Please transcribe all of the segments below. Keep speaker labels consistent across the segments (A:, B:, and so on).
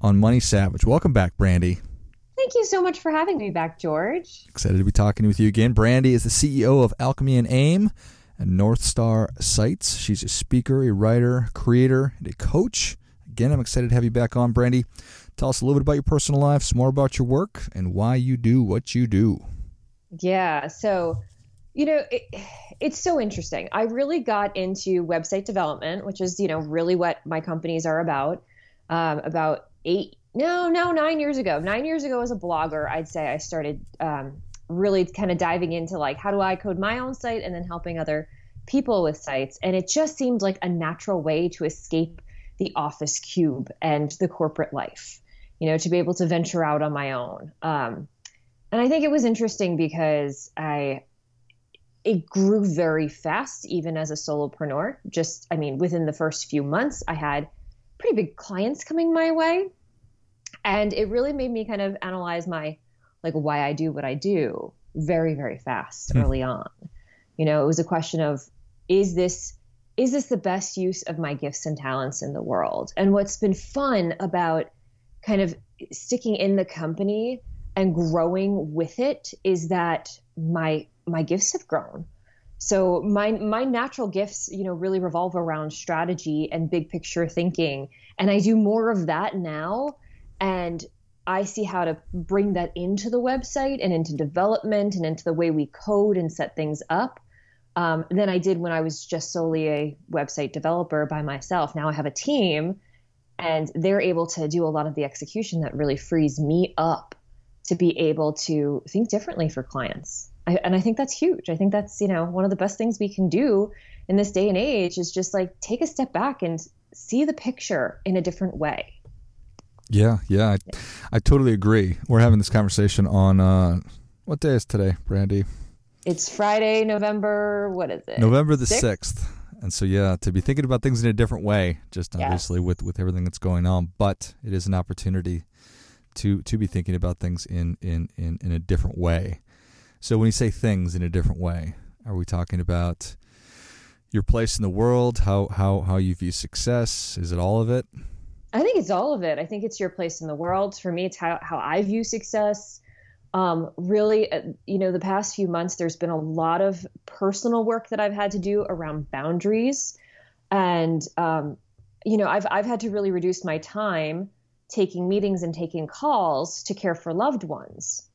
A: on Money Savage. Welcome back, Brandy.
B: Thank you so much for having me back, George.
A: Excited to be talking with you again. Brandy is the CEO of Alchemy and Aim and North Star Sites. She's a speaker, a writer, creator, and a coach. Again, I'm excited to have you back on, Brandy. Tell us a little bit about your personal life, some more about your work, and why you do what you do.
B: Yeah. So, you know, it, it's so interesting. I really got into website development, which is, you know, really what my companies are about. Um, about eight, no, no, nine years ago. Nine years ago, as a blogger, I'd say I started um, really kind of diving into like how do I code my own site and then helping other people with sites. And it just seemed like a natural way to escape the office cube and the corporate life, you know, to be able to venture out on my own. Um, and I think it was interesting because I, it grew very fast, even as a solopreneur. Just, I mean, within the first few months, I had pretty big clients coming my way. And it really made me kind of analyze my like why I do what I do very, very fast mm. early on. You know, it was a question of is this is this the best use of my gifts and talents in the world? And what's been fun about kind of sticking in the company and growing with it is that my my gifts have grown. So my my natural gifts, you know, really revolve around strategy and big picture thinking, and I do more of that now. And I see how to bring that into the website and into development and into the way we code and set things up um, than I did when I was just solely a website developer by myself. Now I have a team and they're able to do a lot of the execution that really frees me up to be able to think differently for clients. I, and I think that's huge. I think that's, you know, one of the best things we can do in this day and age is just like take a step back and see the picture in a different way.
A: Yeah, yeah, I, I totally agree. We're having this conversation on uh, what day is today, Brandy?
B: It's Friday, November. What is it?
A: November the sixth. And so, yeah, to be thinking about things in a different way, just obviously with with everything that's going on, but it is an opportunity to to be thinking about things in in in in a different way. So, when you say things in a different way, are we talking about your place in the world, how how how you view success? Is it all of it?
B: I think it's all of it. I think it's your place in the world. For me, it's how, how I view success. Um, really, uh, you know, the past few months, there's been a lot of personal work that I've had to do around boundaries. And, um, you know, I've, I've had to really reduce my time taking meetings and taking calls to care for loved ones.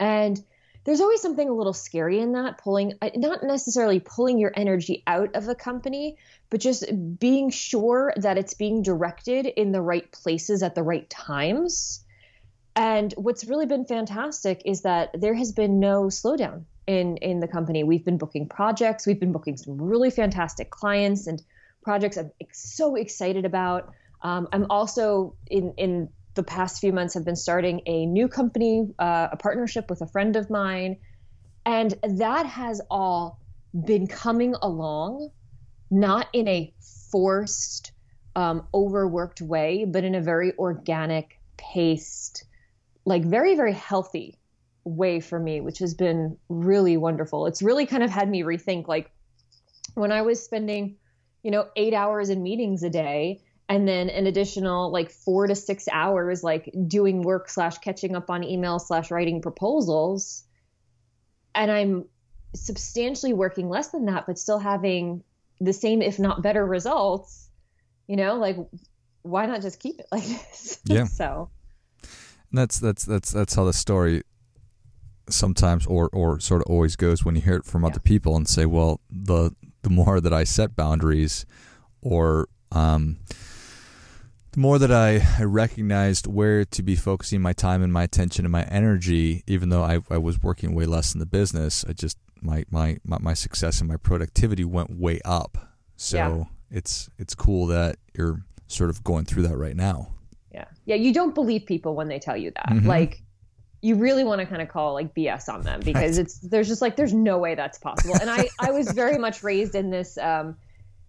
B: And there's always something a little scary in that pulling uh, not necessarily pulling your energy out of a company but just being sure that it's being directed in the right places at the right times. And what's really been fantastic is that there has been no slowdown in in the company. We've been booking projects. We've been booking some really fantastic clients and projects i'm so excited about. Um, i'm also in in the past few months have been starting a new company, uh, a partnership with a friend of mine. And that has all been coming along, not in a forced, um, overworked way, but in a very organic, paced, like very, very healthy way for me, which has been really wonderful. It's really kind of had me rethink like when I was spending, you know, eight hours in meetings a day and then an additional like four to six hours like doing work slash catching up on emails slash writing proposals. And i'm substantially working less than that but still having the same if not better results you know like why not just keep it like this?
A: Yeah.
B: So.
A: That's that's that's that's how the story sometimes or or sort of always goes when you hear it from yeah. other people and say well the the more that i set boundaries or um the more that I, I recognized where to be focusing my time and my attention and my energy, even though I, I was working way less in the business, I just my, my, my, my success and my productivity went way up. So yeah. it's it's cool that you're sort of going through that right now.
B: Yeah. yeah, you don't believe people when they tell you that. Mm-hmm. Like you really want to kind of call like BS on them because it's there's just like there's no way that's possible. And I I was very much raised in this um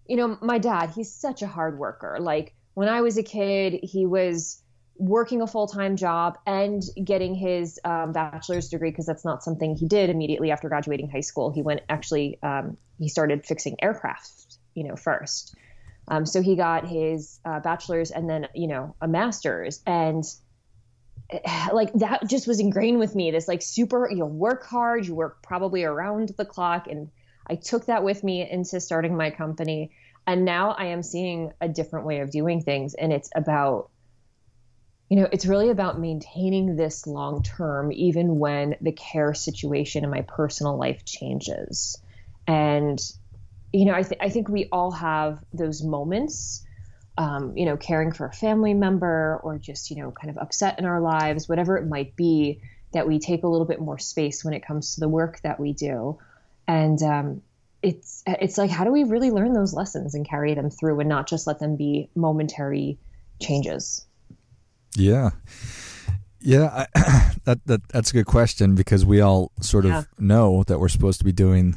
B: you know, my dad, he's such a hard worker. Like when I was a kid, he was working a full-time job and getting his um, bachelor's degree because that's not something he did immediately after graduating high school. He went actually um, he started fixing aircraft you know first. Um, so he got his uh, bachelor's and then you know a master's. And like that just was ingrained with me this like super you know work hard you work probably around the clock. And i took that with me into starting my company and now i am seeing a different way of doing things and it's about you know it's really about maintaining this long term even when the care situation in my personal life changes and you know i, th- I think we all have those moments um, you know, caring for a family member or just, you know, kind of upset in our lives, whatever it might be, that we take a little bit more space when it comes to the work that we do. And um, it's it's like how do we really learn those lessons and carry them through and not just let them be momentary changes?
A: Yeah. Yeah, I, that that that's a good question because we all sort of yeah. know that we're supposed to be doing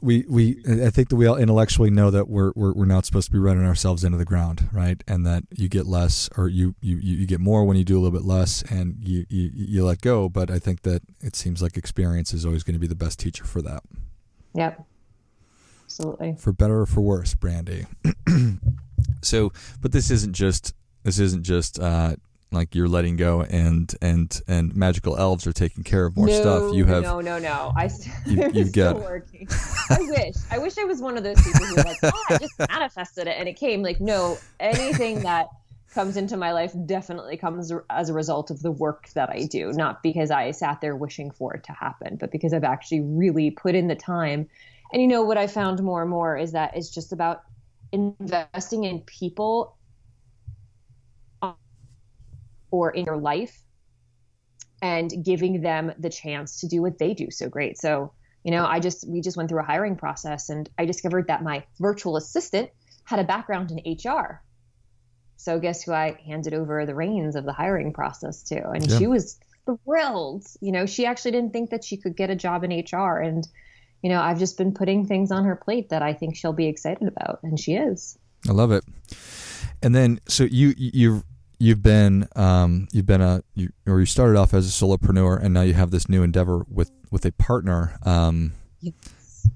A: we we I think that we all intellectually know that we're, we're we're not supposed to be running ourselves into the ground, right? And that you get less or you you you get more when you do a little bit less, and you you, you let go. But I think that it seems like experience is always going to be the best teacher for that.
B: Yep, absolutely.
A: For better or for worse, Brandy. so, but this isn't just this isn't just uh, like you're letting go and and and magical elves are taking care of more
B: no,
A: stuff you have
B: no no no i
A: you, you've got
B: working. I wish. I wish i was one of those people who like oh i just manifested it and it came. Like no anything that comes into my life definitely comes as a result of the work that i do not because i sat there wishing for it to happen but because i've actually really put in the time. And you know what i found more and more is that it's just about investing in people or in your life and giving them the chance to do what they do so great. So, you know, I just, we just went through a hiring process and I discovered that my virtual assistant had a background in HR. So, guess who I handed over the reins of the hiring process to? And yeah. she was thrilled. You know, she actually didn't think that she could get a job in HR. And, you know, I've just been putting things on her plate that I think she'll be excited about. And she is.
A: I love it. And then, so you, you, you've been um, you've been a you, or you started off as a solopreneur and now you have this new endeavor with with a partner um, yes.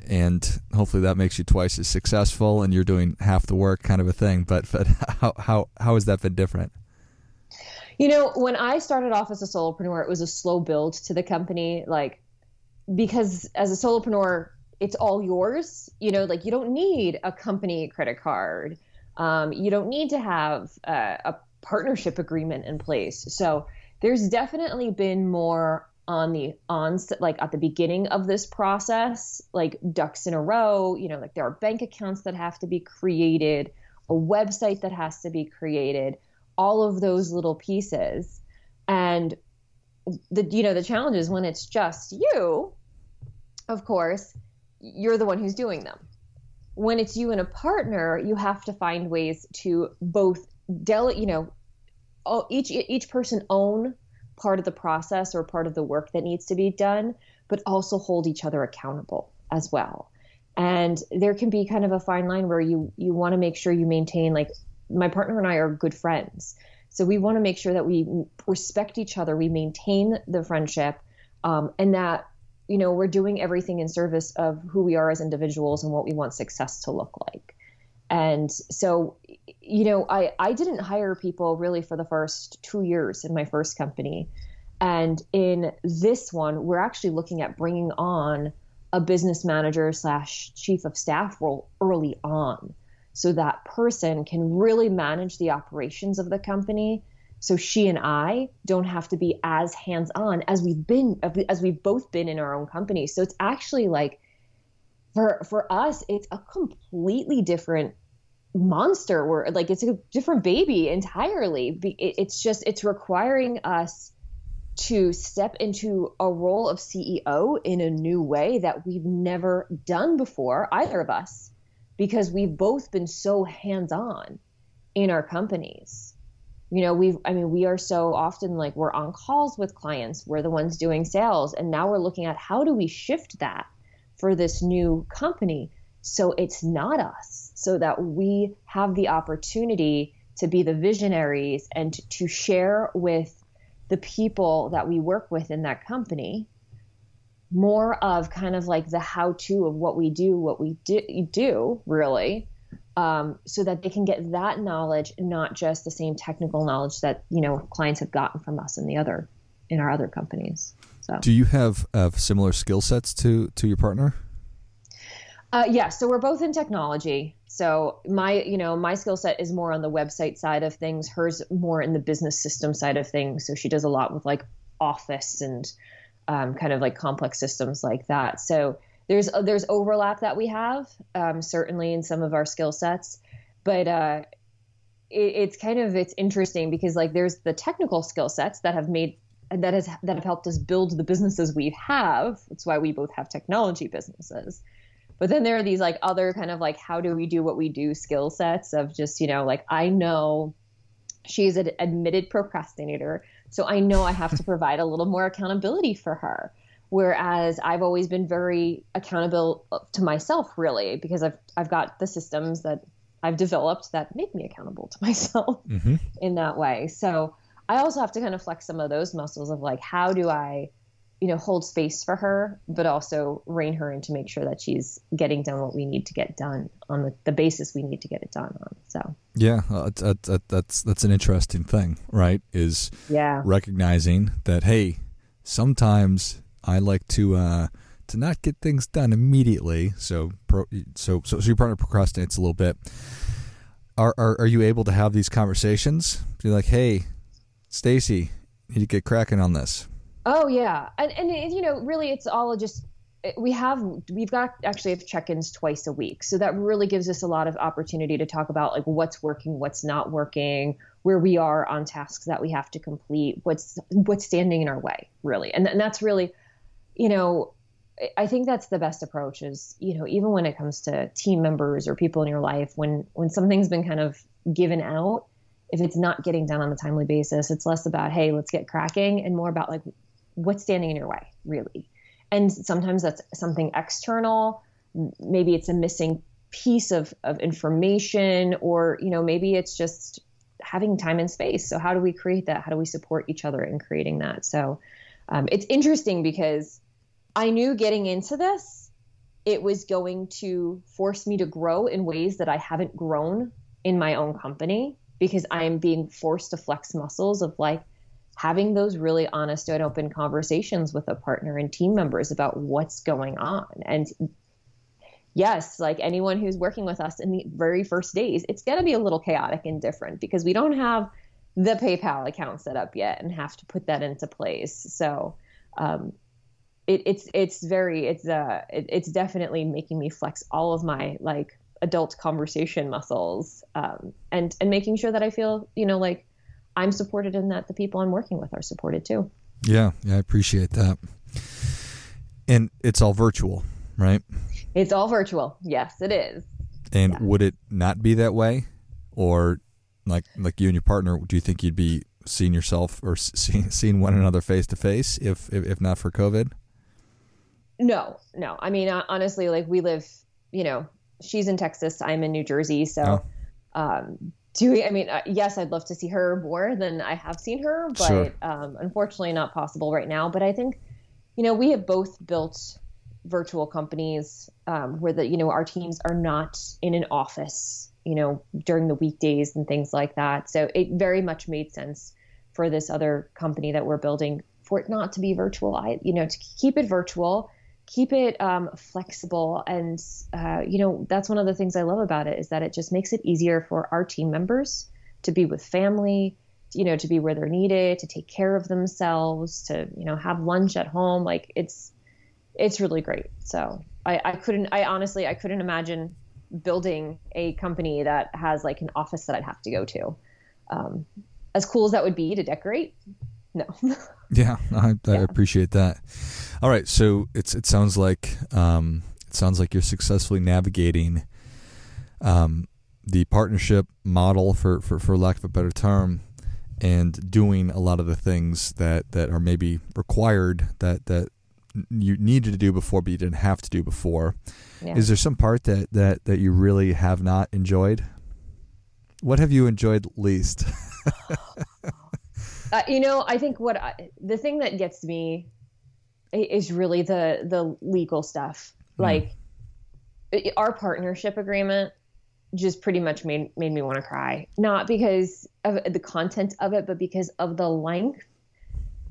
A: and hopefully that makes you twice as successful and you're doing half the work kind of a thing but but how how how has that been different
B: you know when i started off as a solopreneur it was a slow build to the company like because as a solopreneur it's all yours you know like you don't need a company credit card um, you don't need to have uh, a partnership agreement in place. So there's definitely been more on the onset, like at the beginning of this process, like ducks in a row. You know, like there are bank accounts that have to be created, a website that has to be created, all of those little pieces. And the you know the challenge is when it's just you, of course, you're the one who's doing them. When it's you and a partner, you have to find ways to both delegate, you know, oh, each each person own part of the process or part of the work that needs to be done, but also hold each other accountable as well. And there can be kind of a fine line where you you want to make sure you maintain like my partner and I are good friends. So we want to make sure that we respect each other, we maintain the friendship, um, and that you know we're doing everything in service of who we are as individuals and what we want success to look like. And so, you know, I, I didn't hire people really for the first two years in my first company. And in this one, we're actually looking at bringing on a business manager slash chief of staff role early on. So that person can really manage the operations of the company. So she and I don't have to be as hands on as we've been, as we've both been in our own companies. So it's actually like, for for us, it's a completely different monster we're like it's a different baby entirely. It's just it's requiring us to step into a role of ceo in a new way that we've never done before either of us because we've both been so hands-on in our companies. You know we've i mean we are so often like we're on calls with clients we're the ones doing sales and now we're looking at how do we shift that for this new company so it's not us so that we have the opportunity to be the visionaries and to share with the people that we work with in that company more of kind of like the how to of what we do what we do, do really um, so that they can get that knowledge, not just the same technical knowledge that you know clients have gotten from us in the other in our other companies. So,
A: do you have uh, similar skill sets to to your partner?
B: Uh, yeah, so we're both in technology. So my, you know, my skill set is more on the website side of things. Hers more in the business system side of things. So she does a lot with like Office and um, kind of like complex systems like that. So there's uh, there's overlap that we have um, certainly in some of our skill sets, but uh, it, it's kind of it's interesting because like there's the technical skill sets that have made that has that have helped us build the businesses we have. That's why we both have technology businesses. But then there are these like other kind of like how do we do what we do skill sets of just you know like I know she's an admitted procrastinator, so I know I have to provide a little more accountability for her Whereas I've always been very accountable to myself, really, because I've I've got the systems that I've developed that make me accountable to myself mm-hmm. in that way. So I also have to kind of flex some of those muscles of like, how do I, you know, hold space for her, but also rein her in to make sure that she's getting done what we need to get done on the, the basis we need to get it done on. So
A: yeah, uh, that's that's an interesting thing, right? Is
B: yeah
A: recognizing that hey, sometimes I like to uh, to not get things done immediately. So pro, so so, so your partner procrastinates a little bit. Are, are are you able to have these conversations? Be like, hey, Stacy, need to get cracking on this.
B: Oh yeah, and and you know, really, it's all just we have we've got actually have check-ins twice a week. So that really gives us a lot of opportunity to talk about like what's working what's not working where we are on tasks that we have to complete what's what's standing in our way really. And, and that's really you know, I think that's the best approach is, you know, even when it comes to team members or people in your life, when when something's been kind of given out, if it's not getting done on a timely basis, it's less about, hey, let's get cracking and more about like what's standing in your way, really. And sometimes that's something external. Maybe it's a missing piece of, of information, or, you know, maybe it's just having time and space. So how do we create that? How do we support each other in creating that? So um, it's interesting because I knew getting into this, it was going to force me to grow in ways that I haven't grown in my own company because I am being forced to flex muscles of like having those really honest and open conversations with a partner and team members about what's going on. And yes, like anyone who's working with us in the very first days, it's going to be a little chaotic and different because we don't have the PayPal account set up yet and have to put that into place. So um, it, it's it's very it's uh it, it's definitely making me flex all of my like adult conversation muscles um, and and making sure that I feel you know like I'm supported in that the people I'm working with are supported too.
A: Yeah, yeah, I appreciate that. And it's all virtual, right?
B: It's all virtual. Yes, it is.
A: And yeah. would it not be that way, or like like you and your partner? Do you think you'd be seeing yourself or seeing seeing one another face to face if if not for COVID?
B: No, no. I mean, honestly, like we live, you know, she's in Texas, I'm in New Jersey, so oh. um, do we, I mean, uh, yes, I'd love to see her more than I have seen her, but sure. um, unfortunately, not possible right now. But I think, you know, we have both built virtual companies um, where the you know our teams are not in an office, you know, during the weekdays and things like that. So it very much made sense for this other company that we're building for it not to be virtual. I, you know, to keep it virtual keep it um, flexible and uh, you know that's one of the things i love about it is that it just makes it easier for our team members to be with family you know to be where they're needed to take care of themselves to you know have lunch at home. Like it's it's really great. So i, I couldn't i honestly i couldn't imagine building a company that has like an office that i'd have to go to. Um, as cool as that would be to decorate no.
A: yeah, I, I yeah. appreciate that. All right, so it's it sounds like um, it sounds like you're successfully navigating um, the partnership model, for, for for lack of a better term, and doing a lot of the things that, that are maybe required that, that you needed to do before but you didn't have to do before. Yeah. Is there some part that, that, that you really have not enjoyed? What have you enjoyed least?
B: uh, you know, I think what I, the thing that gets me is really the the legal stuff. Mm. Like our partnership agreement just pretty much made made me want to cry. Not because of the content of it, but because of the length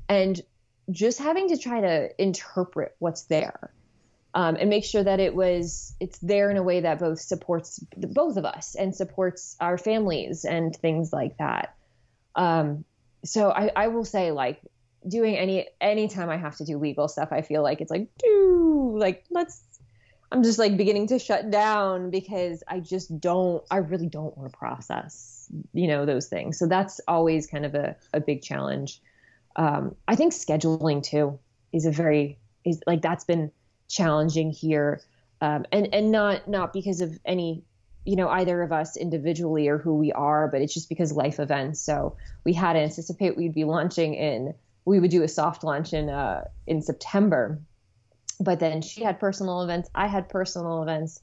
B: and just having to try to interpret what's there. Um, and make sure that it was it's there in a way that both supports both of us and supports our families and things like that. Um, so I, I will say like doing any anytime I have to do legal stuff, I feel like it's like do like let's I'm just like beginning to shut down because I just don't I really don't want to process, you know, those things. So that's always kind of a, a big challenge. Um, I think scheduling too is a very is like that's been challenging here. Um, and and not not because of any you know either of us individually or who we are but it's just because life events so we had to anticipate we'd be launching in we would do a soft launch in uh, in September. But then she had personal events, I had personal events,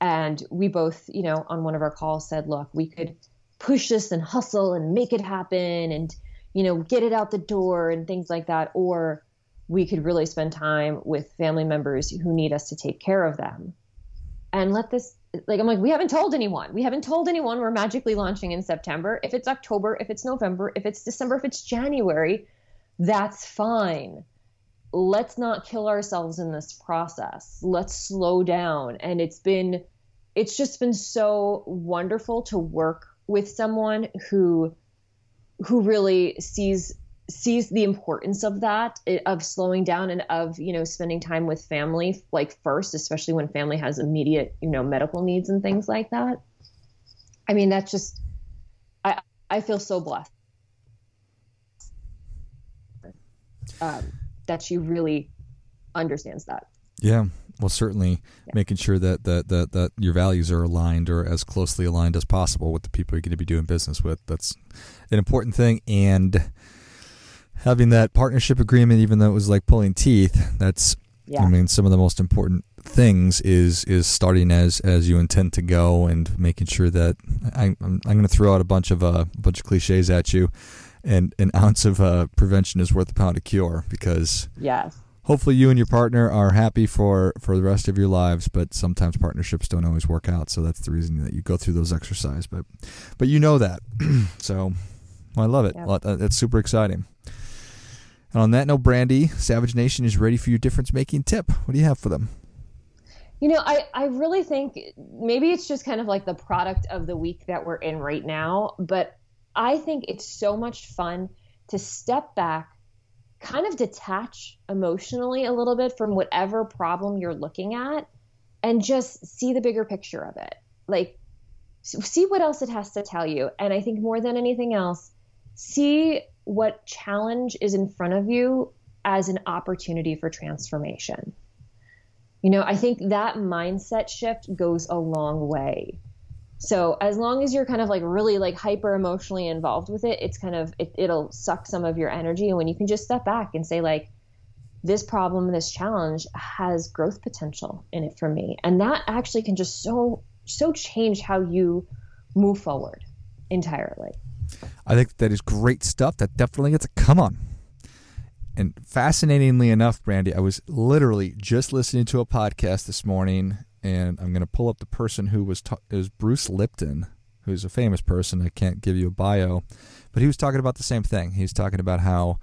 B: and we both, you know, on one of our calls said, "Look, we could push this and hustle and make it happen, and you know, get it out the door and things like that, or we could really spend time with family members who need us to take care of them, and let this." Like I'm like, we haven't told anyone. We haven't told anyone we're magically launching in September. If it's October, if it's November, if it's December, if it's January, that's fine. Let's not kill ourselves in this process. Let's slow down. And it's been, it's just been so wonderful to work with someone who, who really sees sees the importance of that of slowing down and of you know spending time with family like first especially when family has immediate you know medical needs and things like that i mean that's just i i feel so blessed um, that she really understands that.
A: Yeah, well, certainly yeah. making sure that, that that that your values are aligned or as closely aligned as possible with the people you're going to be doing business with. That's an important thing, and having that partnership agreement, even though it was like pulling teeth, that's yeah. I mean, some of the most important things is is starting as as you intend to go and making sure that I, am I'm, I'm going to throw out a bunch of uh, a bunch of cliches at you. And an ounce of uh, prevention is worth a pound of cure because
B: yes.
A: hopefully you and your partner are happy for for the rest of your lives but sometimes partnerships don't always work out. So that's the reason that you go through those exercises but but you know that. So well, i love it. Yep. that's super exciting and on that note brandy savage nation is ready for your difference making tip what do you have for them
B: you know, I, I really think maybe it's just kind of like the product of the week that we're in right now, but I think it's so much fun to step back, kind of detach emotionally a little bit from whatever problem you're looking at and just see the bigger picture of it. Like, see what else it has to tell you. And I think more than anything else, see what challenge is in front of you as an opportunity for transformation. You know, I think that mindset shift goes a long way. So as long as you're kind of like really like hyper emotionally involved with it, it's kind of it, it'll suck some of your energy. And when you can just step back and say like, this problem, this challenge has growth potential in it for me, and that actually can just so so change how you move forward entirely.
A: I think that is great stuff. That definitely gets a come on. And fascinatingly enough, Brandy, I was literally just listening to a podcast this morning and I'm going to pull up the person who was ta- is Bruce Lipton, who's a famous person. I can't give you a bio, but he was talking about the same thing. He's talking about how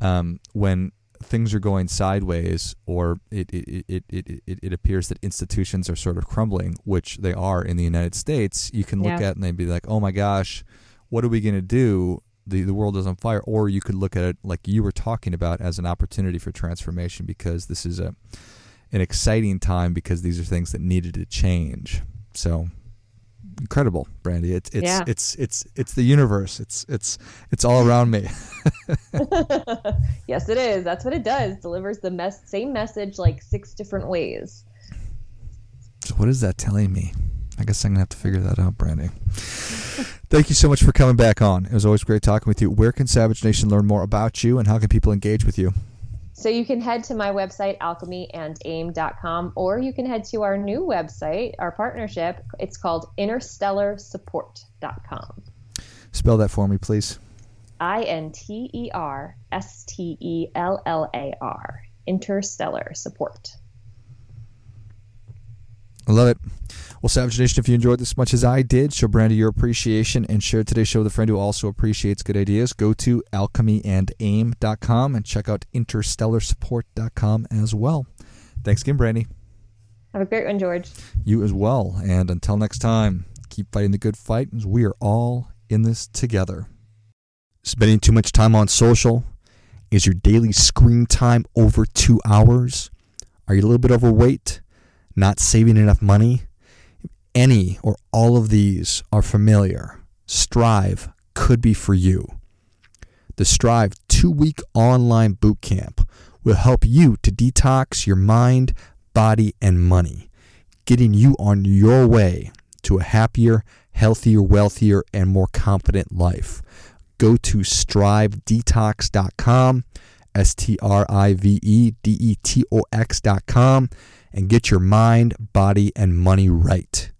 A: um, when things are going sideways or it, it, it, it, it, it appears that institutions are sort of crumbling, which they are in the United States, you can look yeah. at and they'd be like, oh my gosh, what are we going to do? The, the world is on fire. Or you could look at it like you were talking about as an opportunity for transformation because this is a an exciting time because these are things that needed to change. So incredible, Brandy. It's it's yeah. it's it's it's the universe. It's it's it's all around me.
B: yes, it is. That's what it does. Delivers the mess same message like six different ways.
A: So what is that telling me? I guess I'm gonna have to figure that out, Brandy. Thank you so much for coming back on. It was always great talking with you. Where can Savage Nation learn more about you and how can people engage with you?
B: So you can head to my website, alchemyandaim.com, or you can head to our new website, our partnership. It's called interstellarsupport.com.
A: Spell that for me, please.
B: I N T E R S T E L L A R. Interstellar Support.
A: I love it. Well, Savage Nation, if you enjoyed this as much as I did, show Brandy your appreciation and share today's show with a friend who also appreciates good ideas. Go to alchemyandaim.com and check out interstellarsupport.com as well. Thanks again, Brandy.
B: Have a great one, George.
A: You as well. And until next time, keep fighting the good fight as we are all in this together. Spending too much time on social? Is your daily screen time over two hours? Are you a little bit overweight? Not saving enough money? Any or all of these are familiar, Strive could be for you. The Strive two week online boot camp will help you to detox your mind, body, and money, getting you on your way to a happier, healthier, wealthier, and more confident life. Go to strivedetox.com, S T R I V E D E T O X.com, and get your mind, body, and money right.